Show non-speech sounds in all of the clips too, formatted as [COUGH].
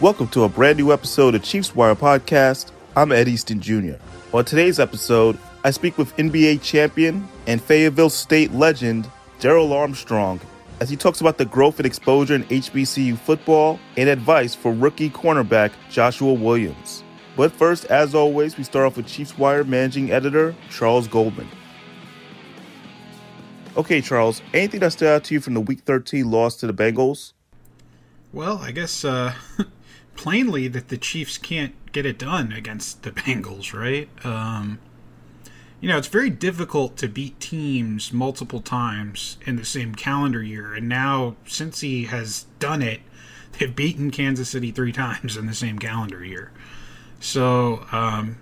Welcome to a brand new episode of Chiefs Wire Podcast. I'm Ed Easton Jr. On today's episode, I speak with NBA champion and Fayetteville State legend Darrell Armstrong as he talks about the growth and exposure in HBCU football and advice for rookie cornerback Joshua Williams. But first, as always, we start off with Chiefs Wire managing editor Charles Goldman. Okay, Charles, anything that stood out to you from the Week 13 loss to the Bengals? Well, I guess uh, [LAUGHS] plainly that the Chiefs can't get it done against the [LAUGHS] Bengals, right? Um, you know, it's very difficult to beat teams multiple times in the same calendar year. And now, since he has done it, [LAUGHS] they've beaten Kansas City three [LAUGHS] times in the same calendar year. So, um,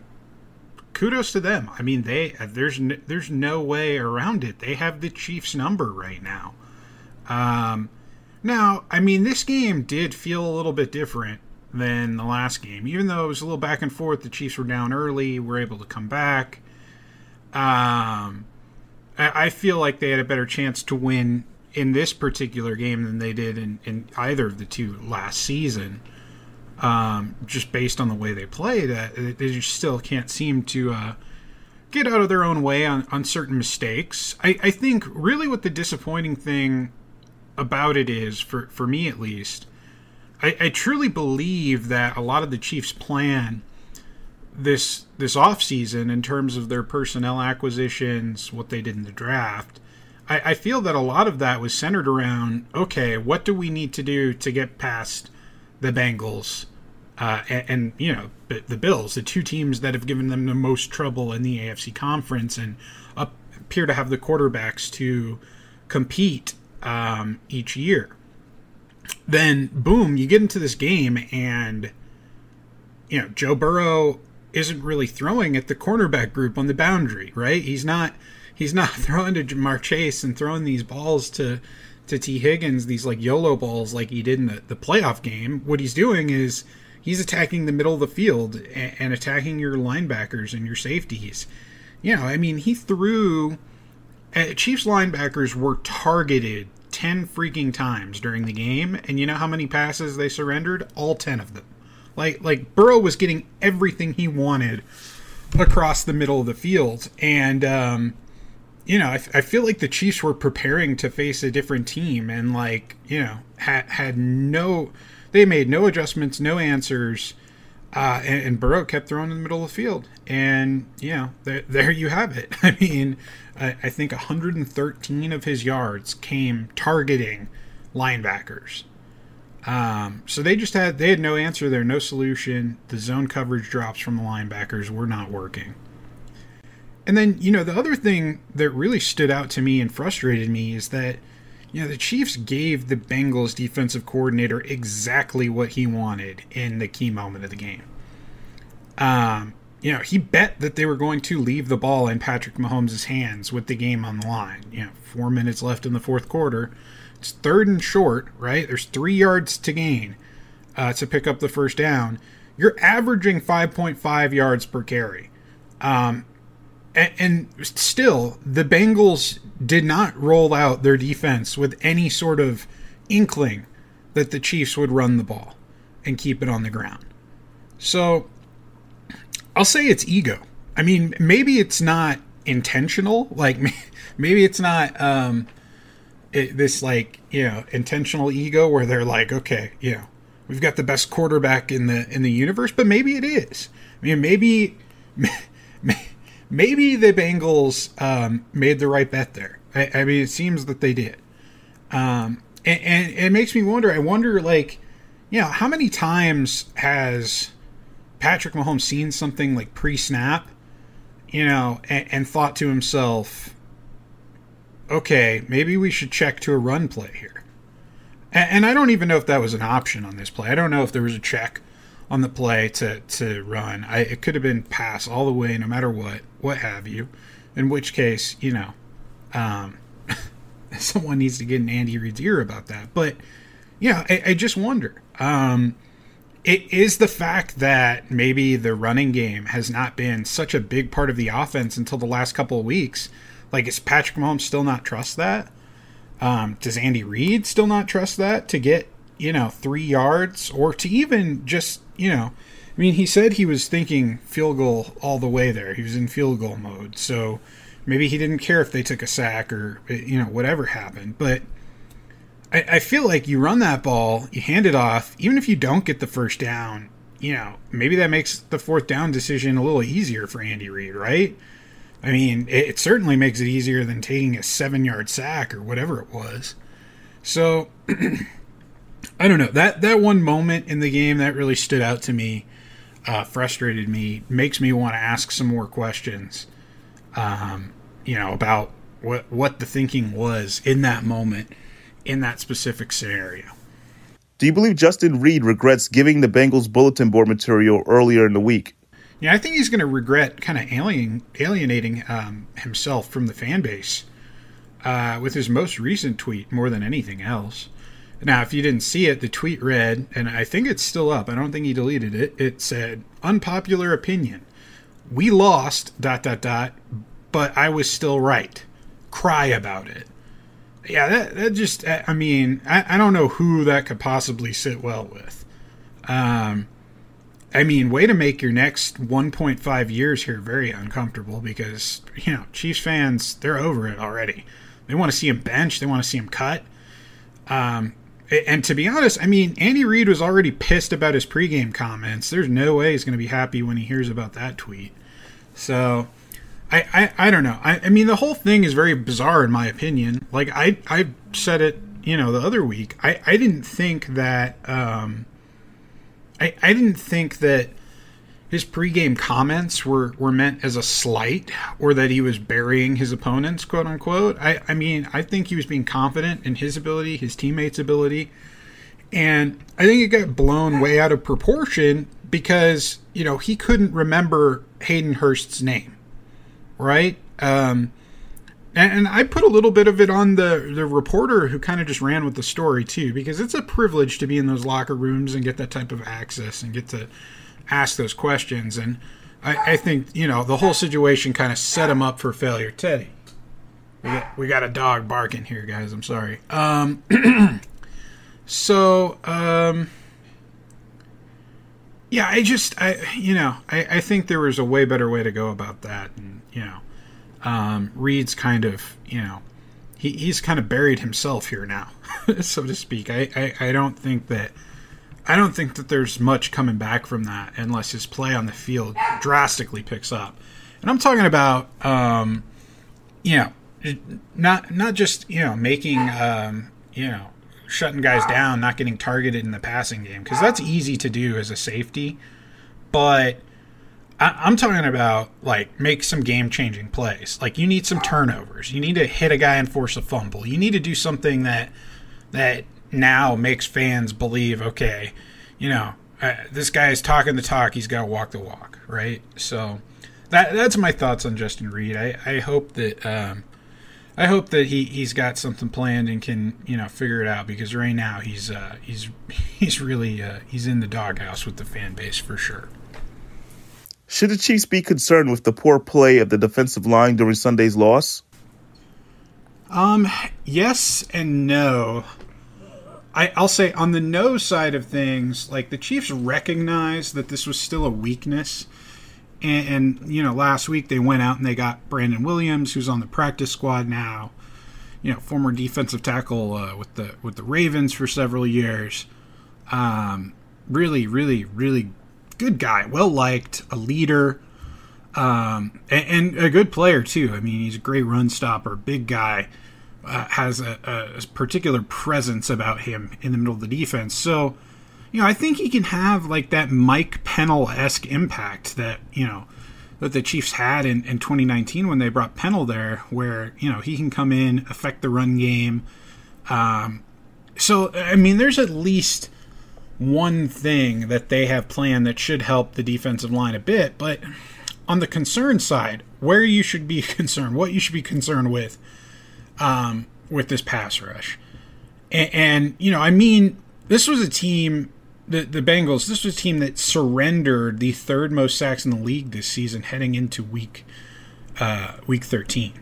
kudos to them. I mean, they there's no, there's no way around it. They have the Chiefs number right now. Um, now, I mean, this game did feel a little bit different than the last game, even though it was a little back and forth. The Chiefs were down early, were able to come back. Um, I, feel like they had a better chance to win in this particular game than they did in, in either of the two last season. Um, just based on the way they played, uh, they just still can't seem to uh, get out of their own way on, on certain mistakes. I, I think really what the disappointing thing about it is, for, for me at least, I, I truly believe that a lot of the Chiefs' plan this this off season in terms of their personnel acquisitions, what they did in the draft. I, I feel that a lot of that was centered around okay, what do we need to do to get past the Bengals uh, and, and, you know the Bills, the two teams that have given them the most trouble in the AFC conference and appear to have the quarterbacks to compete um, each year. Then boom, you get into this game and you know Joe Burrow isn't really throwing at the cornerback group on the boundary, right? He's not he's not [LAUGHS] throwing to Ja'Marr Chase and throwing these balls to to Tee Higgins, these like YOLO balls like he did in the, the playoff game. What he's doing is he's attacking the middle of the field and, and attacking your linebackers and your safeties. You know, I mean, he threw uh, Chiefs linebackers were targeted 10 freaking times during the game, and you know how many passes they surrendered? All 10 of them. Like like Burrow was getting everything he wanted across the middle of the field, and um, you know I, I feel like the Chiefs were preparing to face a different team, and like you know had had no they made no adjustments, no answers. Uh, and, and, Burrow kept throwing in the middle of the field, and you know there, [LAUGHS] there you have it. I mean, I, I think 113 of his yards came targeting linebackers. Um, so they just had they had no answer there, no solution. The zone coverage drops from the linebackers were not working. And then you know the other thing that really stood out to me and frustrated me is that you know the Chiefs gave the Bengals defensive coordinator exactly what he wanted in the key moment of the game. Um, you know, he bet that they were going to leave the ball in Patrick Mahomes' hands with the game on the line. You know, four minutes left in the fourth quarter. It's third and short, right? There's three yards to gain uh, to pick up the first down. You're averaging 5.5 yards per carry. Um, and, and still, the Bengals did not roll out their defense with any sort of inkling that the Chiefs would run the ball and keep it on the ground. So I'll say it's ego. I mean, maybe it's not intentional. Like [LAUGHS] maybe it's not um, it, this like you know intentional ego where they're like, okay, you know, we've got the best quarterback in the in the universe, but maybe it is. I mean, maybe [LAUGHS] maybe the Bengals um, made the right bet there. I, I, mean, it seems that they did, um, and, and it makes me wonder. I wonder, like, you know, how many times has Patrick Mahomes seen something like pre-snap, you know, and, and thought to himself okay, maybe we should check to a run play here. And, and I don't even know if that was an option on this play. I don't know if there was a check on the play to, to run. I, it could have been pass all the way, no matter what, what have you. In which case, you know, um, [LAUGHS] someone needs to get an Andy Reid's ear about that. But, yeah, I, I just wonder. Um, it is the fact that maybe the running game has not been such a big part of the offense until the last couple of weeks like, is Patrick Mahomes still not trust that? Um, does Andy Reid still not trust that to get you know, three yards or to even just, you know, I mean, he said he was thinking field goal all the way there. He was in field goal mode. So maybe he didn't care if they took a sack or, you know, whatever happened. But I, I feel like you run that ball, you hand it off, even if you don't get the first down, you know, maybe that makes the fourth down decision a little easier for Andy Reid, right? I mean, it, it certainly makes it easier than taking a seven yard sack or whatever it was. So, [CLEARS THROAT] I don't know. That, that one moment in the game that really stood out to me, uh, frustrated me, makes me want to ask some more questions, um, you know, about what, what the thinking was in that moment, in that specific scenario. Do you believe Justin Reid regrets giving the Bengals bulletin board material earlier in the week? Yeah, I think he's going to regret kind of alien, alienating um, himself from the fan base uh, with his most recent tweet more than anything else. Now, if you didn't see it, the tweet read, and I think it's still up. I don't think he deleted it. It said, "Unpopular opinion: We lost. Dot dot dot. But I was still right. Cry about it." Yeah, that, that just, I mean, I, I don't know who that could possibly sit well with. Um, I mean, way to make your next 1.5 years here very uncomfortable because, you know, Chiefs fans, they're over it already. They want to see him bench, they want to see him cut. Um, and to be honest, I mean, Andy Reid was already pissed about his pregame comments. There's no way he's going to be happy when he hears about that tweet. So, I, I, I don't know. I, I mean, the whole thing is very bizarre in my opinion. Like I, I said it, you know, the other week. I, I didn't think that, um, I, I didn't think that his pregame comments were, were meant as a slight or that he was burying his opponents, quote unquote. I, I mean, I think he was being confident in his ability, his teammates' ability. And I think it got blown way out of proportion because, you know, he couldn't remember Hayden Hurst's name right? Um, and, and, I put a little bit of it on the the reporter who kind of just ran with the story too, because it's a privilege to be in those locker rooms and get that type of access and get to ask those questions. And I, I think you know the whole situation kind of set him up for failure. Teddy, we got we got a dog barking here, guys. I'm sorry. Um, [CLEARS THROAT] so um yeah, I just, I, you know, I, I think there was a way better way to go about that. And, you know, um, Reid's kind of, you know, he, he's kind of buried himself here now, [LAUGHS] so to speak. I, I, I don't think that, I don't think that there's much coming back from that unless his play on the field drastically picks up. And I'm talking about, um, you know, not, not just, you know, making, um, you know, shutting guys down, not getting targeted in the passing game because that's easy to do as a safety. But I, am talking about like make some game changing plays. Like you need some turnovers. You need to hit a guy and force a fumble. You need to do something that that now makes fans believe, okay, you know, uh, this guy is talking the talk. He's got to walk the walk, right? So that that's my thoughts on Justin Reid. I, I hope that um, I hope that he he's got something planned and can you know figure it out because right now he's uh, he's [LAUGHS] he's really uh, he's in the doghouse with the fan base for sure. Should the Chiefs be concerned with the poor play of the defensive line during Sunday's loss? Um, yes and no. I, I'll say on the no side of things, like the Chiefs recognize that this was still a weakness and, and, you know, last week they went out and they got Brandon Williams, who's on the practice squad now. You know, former defensive tackle uh, with the with the Ravens for several years. Um, really, really, really good guy, well liked, a leader, um, and, and, a good player too. I mean, he's a great run stopper, big guy, uh, has a, a particular presence about him in the middle of the defense. So you know, I think he can have like that Mike Pennel esque impact that, you know, that the Chiefs had in, in 2019 when they brought Pennel there, where, you know, he can come in, affect the run game. Um, so, I mean, there's at least one thing that they have planned that should help the defensive line a bit. But on the concern side, where you should be [LAUGHS] concerned, what you should be concerned with um, with this pass rush. And, and, you know, I mean, this was a team the the Bengals. This was a team that surrendered the third most sacks in the league this season, heading into week uh, week thirteen.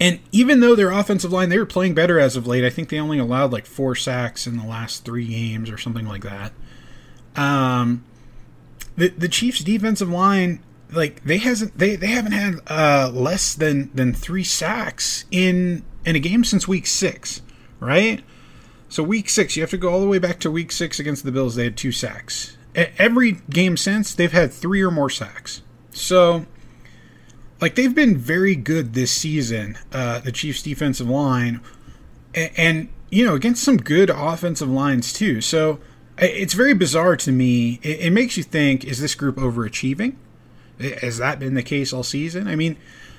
And even though their offensive line, they were playing better as of late. I think they only allowed like four sacks in the last three games or something like that. Um, the the Chiefs' defensive line, like they hasn't they, they haven't had uh, less than than three sacks in in a game since week six, right? So week six, you have to go all the way back to week six against the Bills. They had two sacks. Every game since, they've had three or more sacks. So like they've been very good this season, uh, the Chiefs' defensive line, and, and, you know against some good offensive lines too. So it's very bizarre to me. It, it, makes you think: Is this group overachieving? Has that been the case all season? I mean,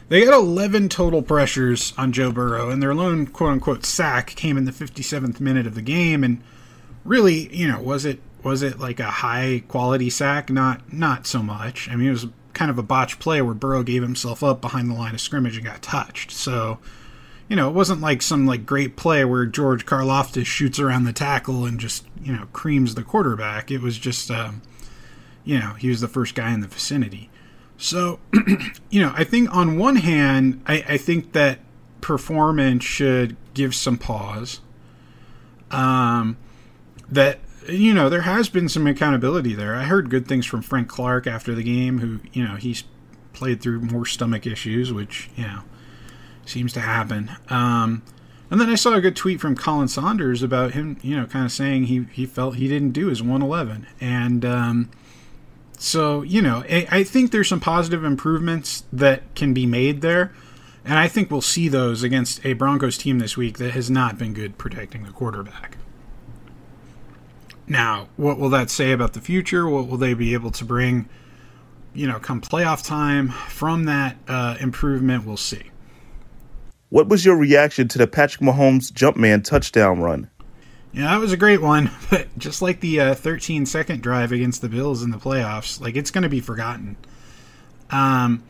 they got 11 total pressures on Joe Burrow, and their lone "quote unquote" sack came in the 57th minute of the game. And really, you know, was it was it like a high quality sack? Not not so much. I mean, it was kind of a botch play where Burrow gave himself up behind the line of scrimmage and got touched. So, you know, it wasn't like some like great play where George Karlaftis shoots around the tackle and just you know creams the quarterback. It was just, um, you know, he was the first guy in the vicinity. So, [CLEARS THROAT] you know, I think on one hand, I, I think that performance should give some pause. Um, that you know, there has been some accountability there. I heard good things from Frank Clark after the game, who, you know, he's played through more stomach issues, which, you know, seems to happen. Um, and then I saw a good tweet from Colin Saunders about him, you know, kind of saying he, he felt he didn't do his 111. And um, so, you know, I, I think there's some positive improvements that can be made there. And I think we'll see those against a Broncos team this week that has not been good protecting the quarterback. Now, what will that say about the future? What will they be able to bring, you know, come playoff time from that uh, improvement? We'll see. What was your reaction to the Patrick Mahomes Jumpman touchdown run? Yeah, that was a great one. [LAUGHS] But just like the uh, 13 second drive against the Bills in the playoffs, like it's going to be forgotten. Um,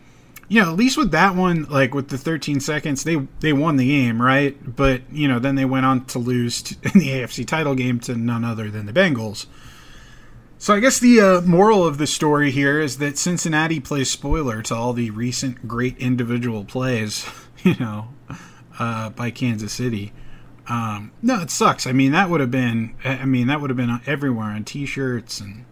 you know, at least with that one, like with the 13 seconds, they they won the game, right? But you know, then they went on to lose to, [LAUGHS] in the AFC title game to none other than the Bengals. So I guess the uh, moral of the story here is that Cincinnati plays spoiler to all the recent great individual plays, [LAUGHS] you know, uh, by Kansas City. Um, no, it sucks. I mean, that would have been. I mean, that would have been everywhere on T-shirts and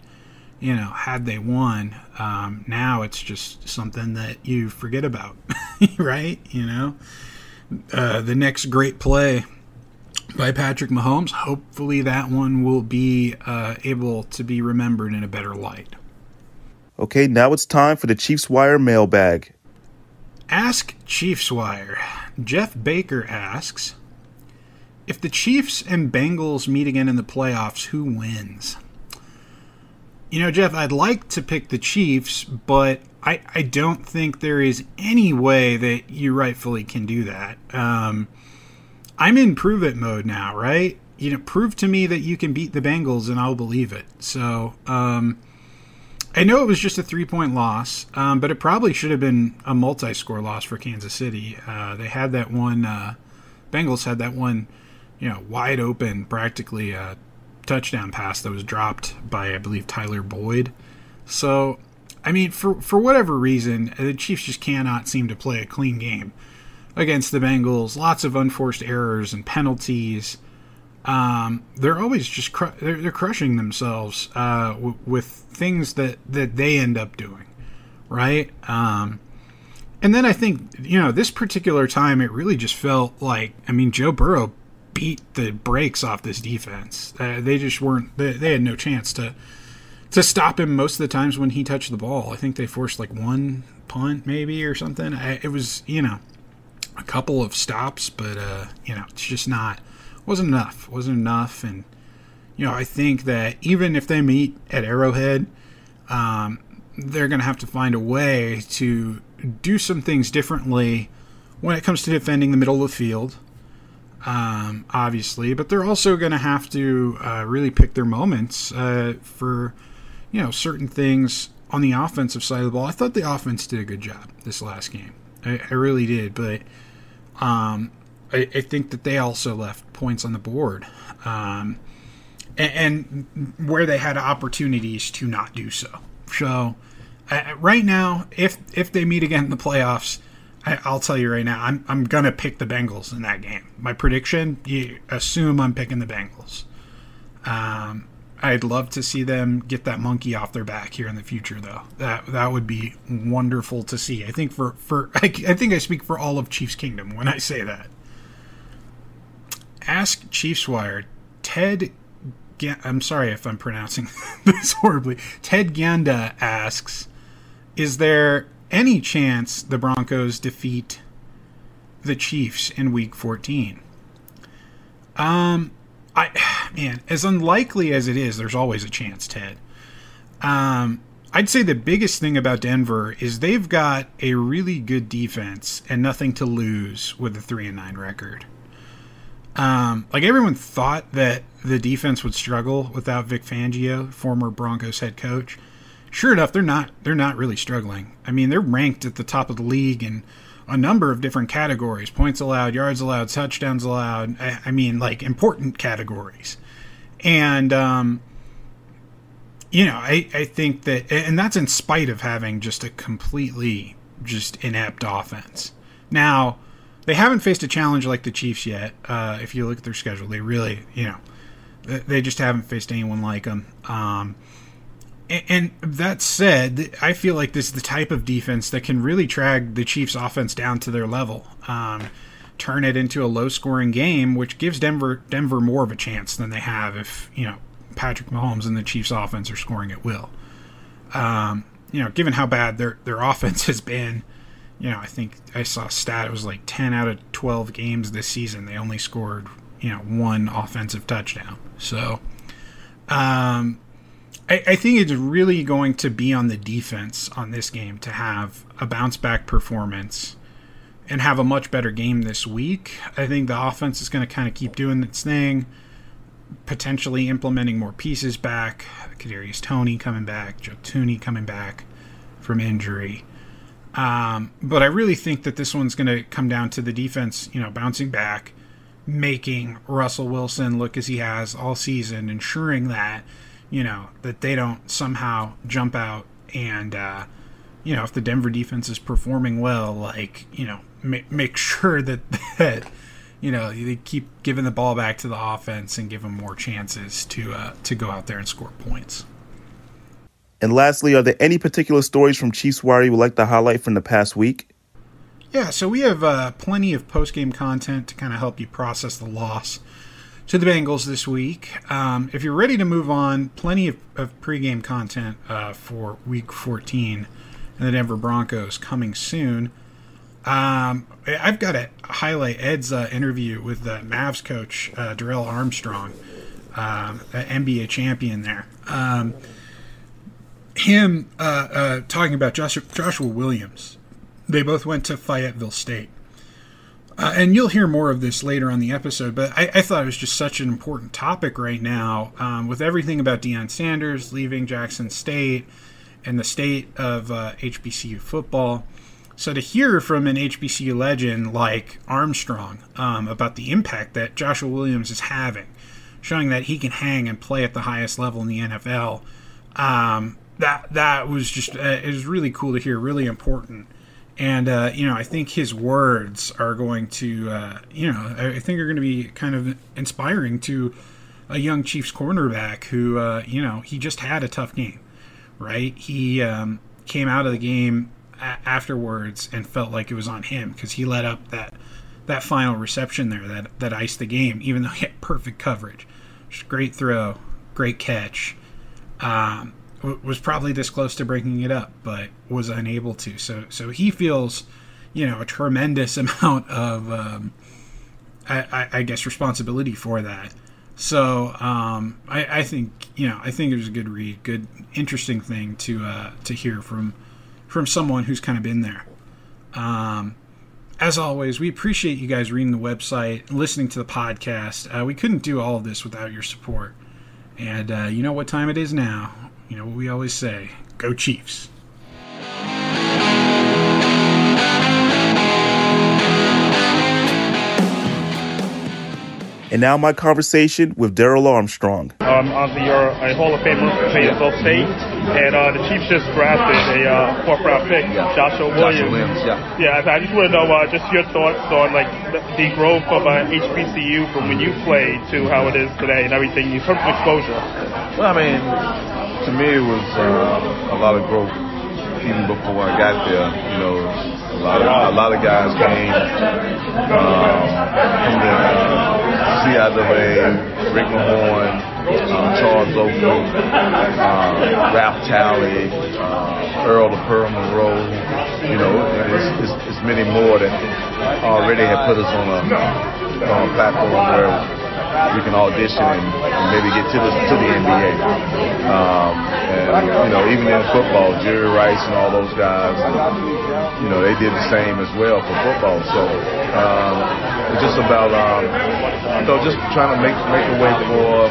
you know, had they won, um, now it's just something that you forget about, [LAUGHS] right? You know, uh, the next great play by Patrick Mahomes, hopefully that one will be uh, able to be remembered in a better light. Okay, now it's time for the Chiefs Wire mailbag. Ask Chiefs Wire. Jeff Baker asks If the Chiefs and Bengals meet again in the playoffs, who wins? You know, Jeff, I'd like to pick the Chiefs, but I, I don't think there is any way that you rightfully can do that. Um, I'm in prove it mode now, right? You know, prove to me that you can beat the Bengals and I'll believe it. So, um, I know it was just a three point loss, um, but it probably should have been a multi score loss for Kansas City. Uh, they had that one, uh, Bengals had that one, you know, wide open, practically touchdown pass that was dropped by, I believe, Tyler Boyd. So, I mean, for for whatever reason, the Chiefs just cannot seem to play a clean game against the Bengals. Lots of unforced errors and penalties. Um, they're always just cru- they're, they're, crushing themselves uh, w- with things that that they end up doing, right? Um, and then I think you know this particular time it really just felt like I mean Joe Burrow beat the brakes off this defense. Uh, they just weren't. They, they, had no chance to to stop him most of the times when he touched the ball. I think they forced like one punt maybe or something. I, it was you know a couple of stops, but uh, you know it's just not wasn't enough. wasn't enough, and you know I think that even if they meet at Arrowhead. Um, they're going to have to find a way to do some things differently when it comes to defending the middle of the field um, obviously, but they're also going to have to uh, really pick their moments uh, for you know certain things on the offensive side of the ball. I thought the offense did a good job this last game. I, I really did, but um, I, I, think that they also left points on the board, um, and, and, where they had opportunities to not do so. So uh, right now, if if they meet again in the playoffs, I, will tell you right now, I'm I'm gonna pick the Bengals in that game. My prediction: you assume I'm picking the Bengals. Um, I'd love to see them get that monkey off their back here in the future, though. That that would be wonderful to see. I think for for [LAUGHS] I, I think I speak for all of Chiefs Kingdom when I say that. Ask Chiefs Wire. Ted, I'm sorry if I'm pronouncing [LAUGHS] this horribly. Ted Ganda asks, "Is there any chance the Broncos defeat the Chiefs in Week 14?" Um, I [SIGHS] man, as unlikely as it is, there's always a chance, Ted. Um, I'd say the biggest thing about Denver is they've got a really good defense and nothing to lose with a three and nine record. Um, like everyone thought that the defense would struggle without Vic Fangio, former Broncos head coach. Sure enough, they're not. They're not really struggling. I mean, they're ranked at the top of the league in a number of different categories: points allowed, yards allowed, touchdowns allowed. I, I mean, like important categories. And um, you know, I, I think that, and that's in spite of having just a completely just inept offense. Now they haven't faced a challenge like the Chiefs yet. Uh, if you look at their schedule, they really, you know, they just haven't faced anyone like them. Um, and, that said, I feel like this is the type of defense that can really drag the Chiefs' offense down to their level, um, turn it into a low-scoring game, which gives Denver Denver more of a chance than they have if you know Patrick Mahomes and the Chiefs' offense are scoring at will. Um, you know, given how bad their their [LAUGHS] offense has been you know, I think I saw a stat. It was like 10 out of 12 games this season. They only scored, you know, one offensive touchdown. So, um, I, I think it's really going to be on the defense on this game to have a bounce back performance and have a much better game this week. I think the offense is going to kind of keep doing its thing, potentially implementing more pieces back. Kadarius Toney coming back, Joe Thuney coming back from injury. Um, but I really think that this one's going to come down to the defense, you know, bouncing back, making Russell Wilson look as he has all season, ensuring that, you know, that they don't somehow jump out and, uh, you know, if the Denver defense is performing well, like, you know, make, make [LAUGHS] sure that, that, you know, they keep giving the ball back to the offense and give them more chances to, uh, to go out there and score points. And lastly, are there any particular stories from Chiefs Wire you would like to highlight from the past week? Yeah, so we have uh, plenty of post game content to kind of help you process the loss to the Bengals this week. Um, if you're ready to move on, plenty of, of pregame content uh, for Week 14 and the Denver Broncos coming soon. Um, I've got to highlight Ed's uh, interview with the Mavs coach uh, Darrell Armstrong, um, NBA champion there. Um, him uh, uh, talking about Joshua, Joshua, Williams. They both went to Fayetteville State. Uh, and you'll hear more of this later on the episode, but I, I thought it was just such an important topic right now um, with everything about Deion Sanders leaving Jackson State and the state of HBCU uh, football. So to hear from an HBCU legend like Armstrong um, about the impact that Joshua Williams is having, showing that he can hang and play at the highest level in the NFL, um, that that was just uh, it was really cool to hear, really important. And uh, you know, I think his words are going to, uh, you know, I think are going to be kind of inspiring to a young Chiefs cornerback who, uh, you know, he just had a tough game, right? He um, came out of the game a- afterwards and felt like it was on him because he let up that that final reception there that that iced the game, even though he had perfect coverage. Just great throw, great catch. Um, was probably this close to breaking it up, but was unable to. So so he feels, you know, a tremendous [LAUGHS] amount of, um, I, I, guess, responsibility for that. So um, I, I, think you know I think it was a good read, good interesting thing to uh, to hear from from someone who's kind of been there. Um, as always, we appreciate you guys reading the website, listening to the podcast. Uh, we couldn't do all of this without your support. And uh, you know what time it is now. You know what we always say go Chiefs. And now my conversation with Darrell Armstrong. Um, you're a Hall of Famer, Fayetteville State. and uh, the Chiefs just drafted a uh, fourth round pick, yeah. Joshua Williams. Joshua Williams, yeah. Yeah, I just want to know uh, just your thoughts on like the, the growth of uh, HBCU from when you played to how it is today and everything in terms of exposure. Well, I mean, to me it was uh, a lot of growth even before I got there. You know, a lot of a lot of guys came um, from the CIAA, Rick Mahorn, um, Charles Oakley, uh, Ralph Talley, uh, Earl the Pearl Monroe. You know, it's, it's, it's many more that already have put us on a, on a platform where we can audition and, maybe get to the to the NBA. Um, and you know, even in football, Jerry Rice and all those guys, you know, they did the same as well for football. So um, it's just about um, you know just trying to make make a way for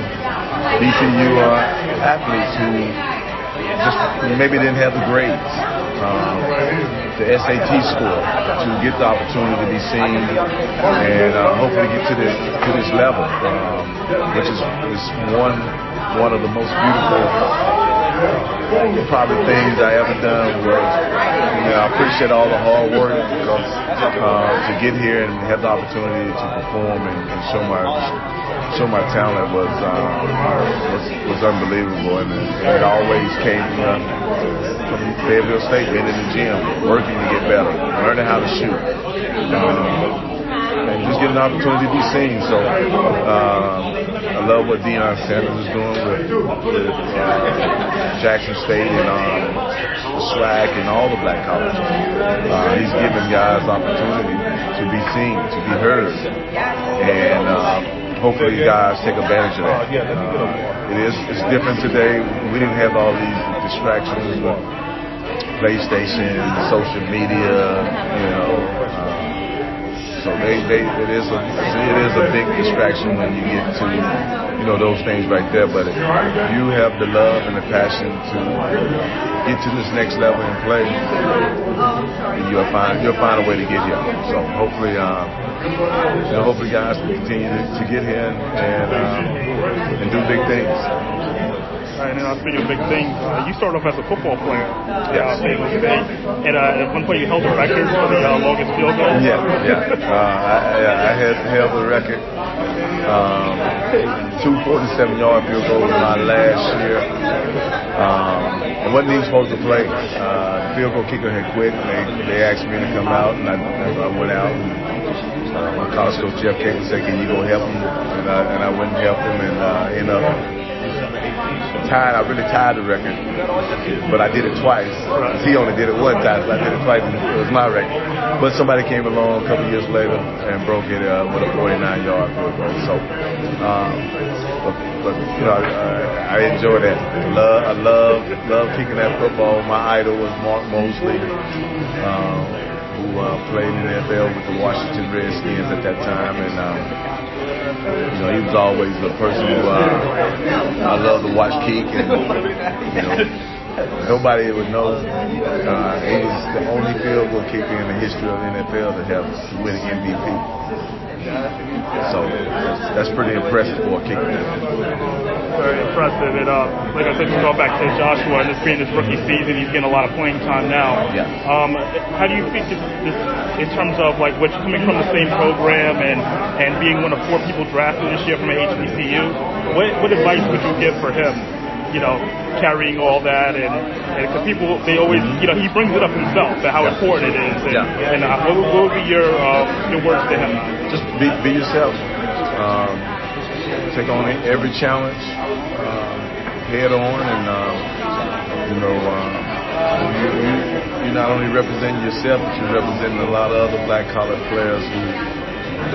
BCU uh, athletes who just maybe didn't have the grades. Um, the SAT score to get the opportunity to be seen and uh, hopefully get to this to this level, um, which is, is one one of the most beautiful probably things I ever done was you know I appreciate all the hard work uh, to get here and have the opportunity to perform and, and show my show my talent was uh, was, was unbelievable. And it, always came from, from Fayetteville State being in the gym working to get better learning how to shoot. Um, and just getting an opportunity to be seen. So uh, I love what Deion Sanders is doing with, with uh, Jackson State and um, the SWAC and all the black colleges. Uh, he's giving guys opportunity to be seen, to be heard, and uh, hopefully you guys take advantage of that. Uh, it is it's different today. We didn't have all these distractions with PlayStation, social media, you know. Uh, so they, they it is a it is a big distraction when you get to you know those things right there. But if you have the love and the passion to get to this next level and play, you'll find you'll find a way to get here. So hopefully, um, you know, hopefully guys can continue to, to get here and and, um, and do big things. Right, and uh, speaking of big things, uh, you started off as a football player Fayetteville State, and uh, at one point you held the record for the uh, longest field goal. Yeah, yeah. Uh, I, I had held the record. Um, two 47-yard field goals in my last year. Um, I wasn't even supposed to play. Uh, the field goal kicker had quit, they, they asked me to come out, and I, I went out. And, uh, my college coach Jeff Capel said, "Can you go help him?" And I, and I went and helped him, and uh, ended up tied. I really tied the record, but I did it twice. He only did it one time, so I did it twice, and it was my record. But somebody came along a couple years later and broke it uh, with a 49-yard field goal. So, um, but, but you know, I, I enjoy that. Love, I love, love kicking that football. My idol was Mark Moseley. Um, who uh, played in the NFL with the Washington Redskins at that time, and um, you know he was always the person who uh, I love to watch kick, and you know nobody would know uh, he was the only field goal kicker in the history of the NFL to have winning MVP. So that's, pretty impressive for a kicker. Very impressive. And uh, like I said, just go back to Joshua, and this being his rookie season, he's getting a lot of playing time now. Yeah. Um, how do you think this, this, in terms of like which coming from the same program and and being one of four people drafted this year from an HBCU? What what advice would you give for him? you know, carrying all that, and because people they always, you know, he brings it up himself that how yeah. important it is, and, yeah. and uh, what, what, would be your uh, your words to him? Just be, be yourself. Um, take on every challenge uh, head on, and um, you know. Uh, you, you, you not only represent yourself, but you're representing a lot of other black collar players who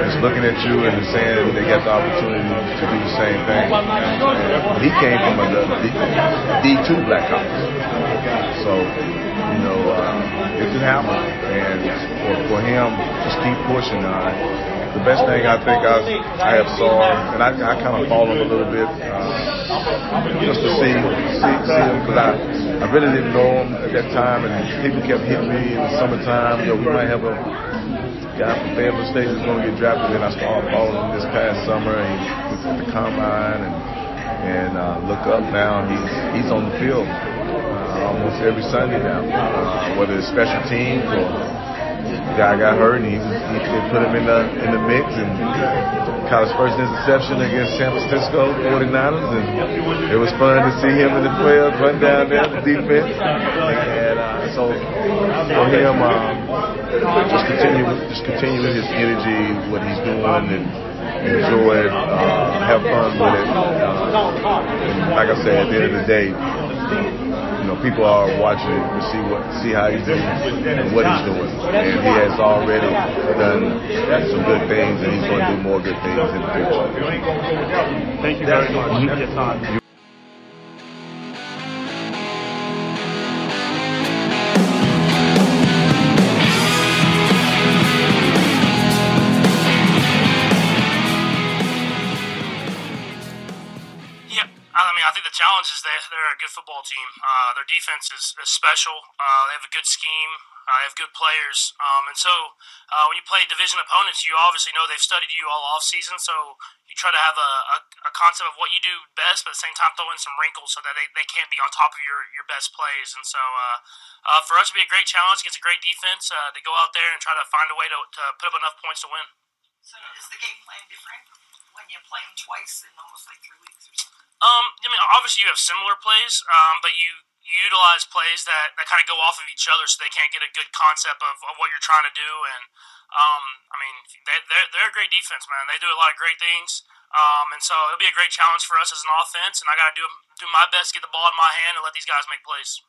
is looking at you and saying they got the opportunity to do the same thing. He came from a D2 black college. So, you know, uh, it can happen. And for, for him, just keep pushing. Uh, the best thing I think I, I have saw, and I, I kind of followed him a little bit, uh, just to see see, see him because I, I really didn't know him at that time, and people kept hitting me in the summertime. You know, we might have a guy from Fayetteville State is going to get drafted, and I started following him this past summer and at the combine and and uh, look up now. He's he's on the field. Uh, almost every Sunday now, uh, whether it's special teams or guy got hurt and he, he, they put him in the in the mix and caught his first interception against San Francisco 49ers and it was fun to see him in the 12 run down there the defense. And uh, so for him um, just continue just continue his energy what he's doing and enjoy it uh, have fun with it. Uh, like I said at the end of the day know, people are watching to see what, see how he's doing and what he's doing. And he has already done some good things, and he's going to do more good things in the future. Thank you very much for challenge is they they're a good football team. Uh, their defense is, is special. Uh, they have a good scheme. Uh, they have good players. Um, and so uh, when you play division opponents, you obviously know they've studied you all off season. So you try to have a, a, a, concept of what you do best, but at the same time throw in some wrinkles so that they, they can't be on top of your, your best plays. And so uh, uh, for us, to be a great challenge against a great defense to go out there and try to find a way to, to put up enough points to win. So is the game plan different when you play them twice in almost like three weeks or something? Um, I mean, obviously you have similar plays, um, but you, utilize plays that, that kind of go off of each other, so they can't get a good concept of, of what you're trying to do. And um, I mean, they, they're they're a great defense, man. They do a lot of great things. Um, and so it'll be a great challenge for us as an offense, and I got to do do my best, to get the ball in my hand, and let these guys make plays.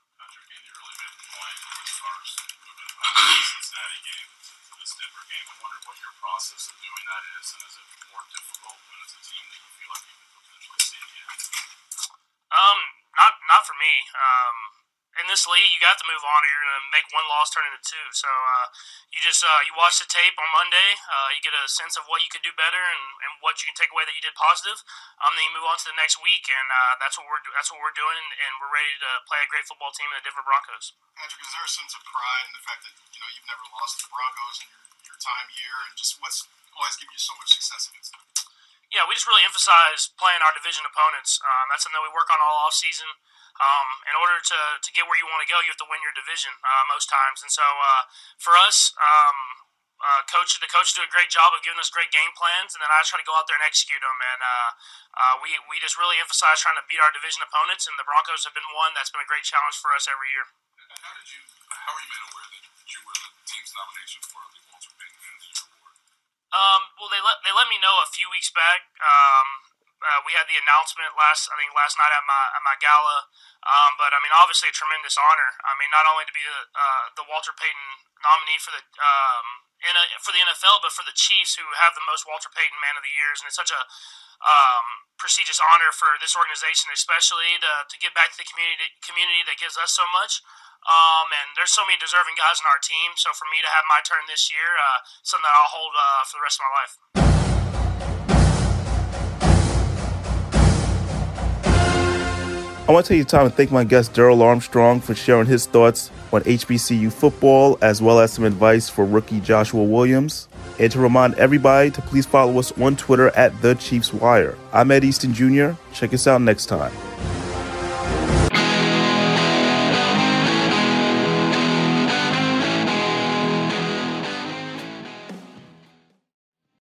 Process of doing that is, and is it more difficult when it's a team that you feel like you um, not not for me. Um, in this league, you got to move on, or you're going to make one loss turn into two. So uh, you just uh, you watch the tape on Monday. Uh, you get a sense of what you could do better and, and what you can take away that you did positive. Um, then you move on to the next week, and uh, that's what we're that's what we're doing, and we're ready to play a great football team in the Denver Broncos. Patrick, is there a sense of pride in the fact that you know you've never lost to the Broncos in your, your time here, and just what's always given you so much success against them? Yeah, we just really emphasize playing our division opponents. Um, that's something that we work on all off season. Um, in order to, to get where you want to go, you have to win your division uh, most times. And so uh, for us, um, uh, coach the coach do a great job of giving us great game plans, and then I try to go out there and execute them. And uh, uh, we we just really emphasize trying to beat our division opponents, and the Broncos have been one that's been a great challenge for us every year. How did you? How were you made aware that you were the team's nomination for the Walter Payton Man of the Year award? Um, well, they let they let me know a few weeks back. Um, uh, we had the announcement last, I think, last night at my at my gala. Um, but I mean, obviously, a tremendous honor. I mean, not only to be the, uh, the Walter Payton nominee for the um, a, for the NFL, but for the Chiefs, who have the most Walter Payton Man of the Years, and it's such a um, prestigious honor for this organization, especially to, to give back to the community community that gives us so much. Um, and there's so many deserving guys on our team. So for me to have my turn this year, uh, something that I'll hold uh, for the rest of my life. I want to take you time to thank my guest Darrell Armstrong for sharing his thoughts on HBCU football as well as some advice for rookie Joshua Williams. And to remind everybody to please follow us on Twitter at The Chiefs Wire. I'm Ed Easton Jr. Check us out next time.